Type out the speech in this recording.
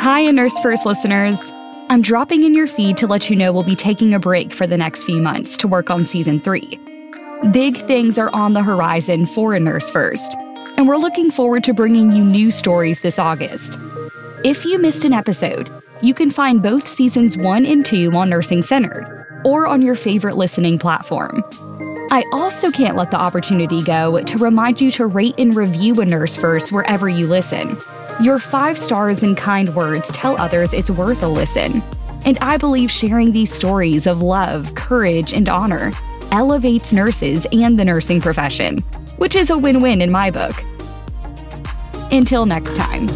Hi, A Nurse First listeners. I'm dropping in your feed to let you know we'll be taking a break for the next few months to work on season three. Big things are on the horizon for a Nurse First, and we're looking forward to bringing you new stories this August. If you missed an episode, you can find both seasons one and two on Nursing Centered or on your favorite listening platform. I also can't let the opportunity go to remind you to rate and review a Nurse First wherever you listen. Your five stars and kind words tell others it's worth a listen. And I believe sharing these stories of love, courage, and honor elevates nurses and the nursing profession, which is a win win in my book. Until next time.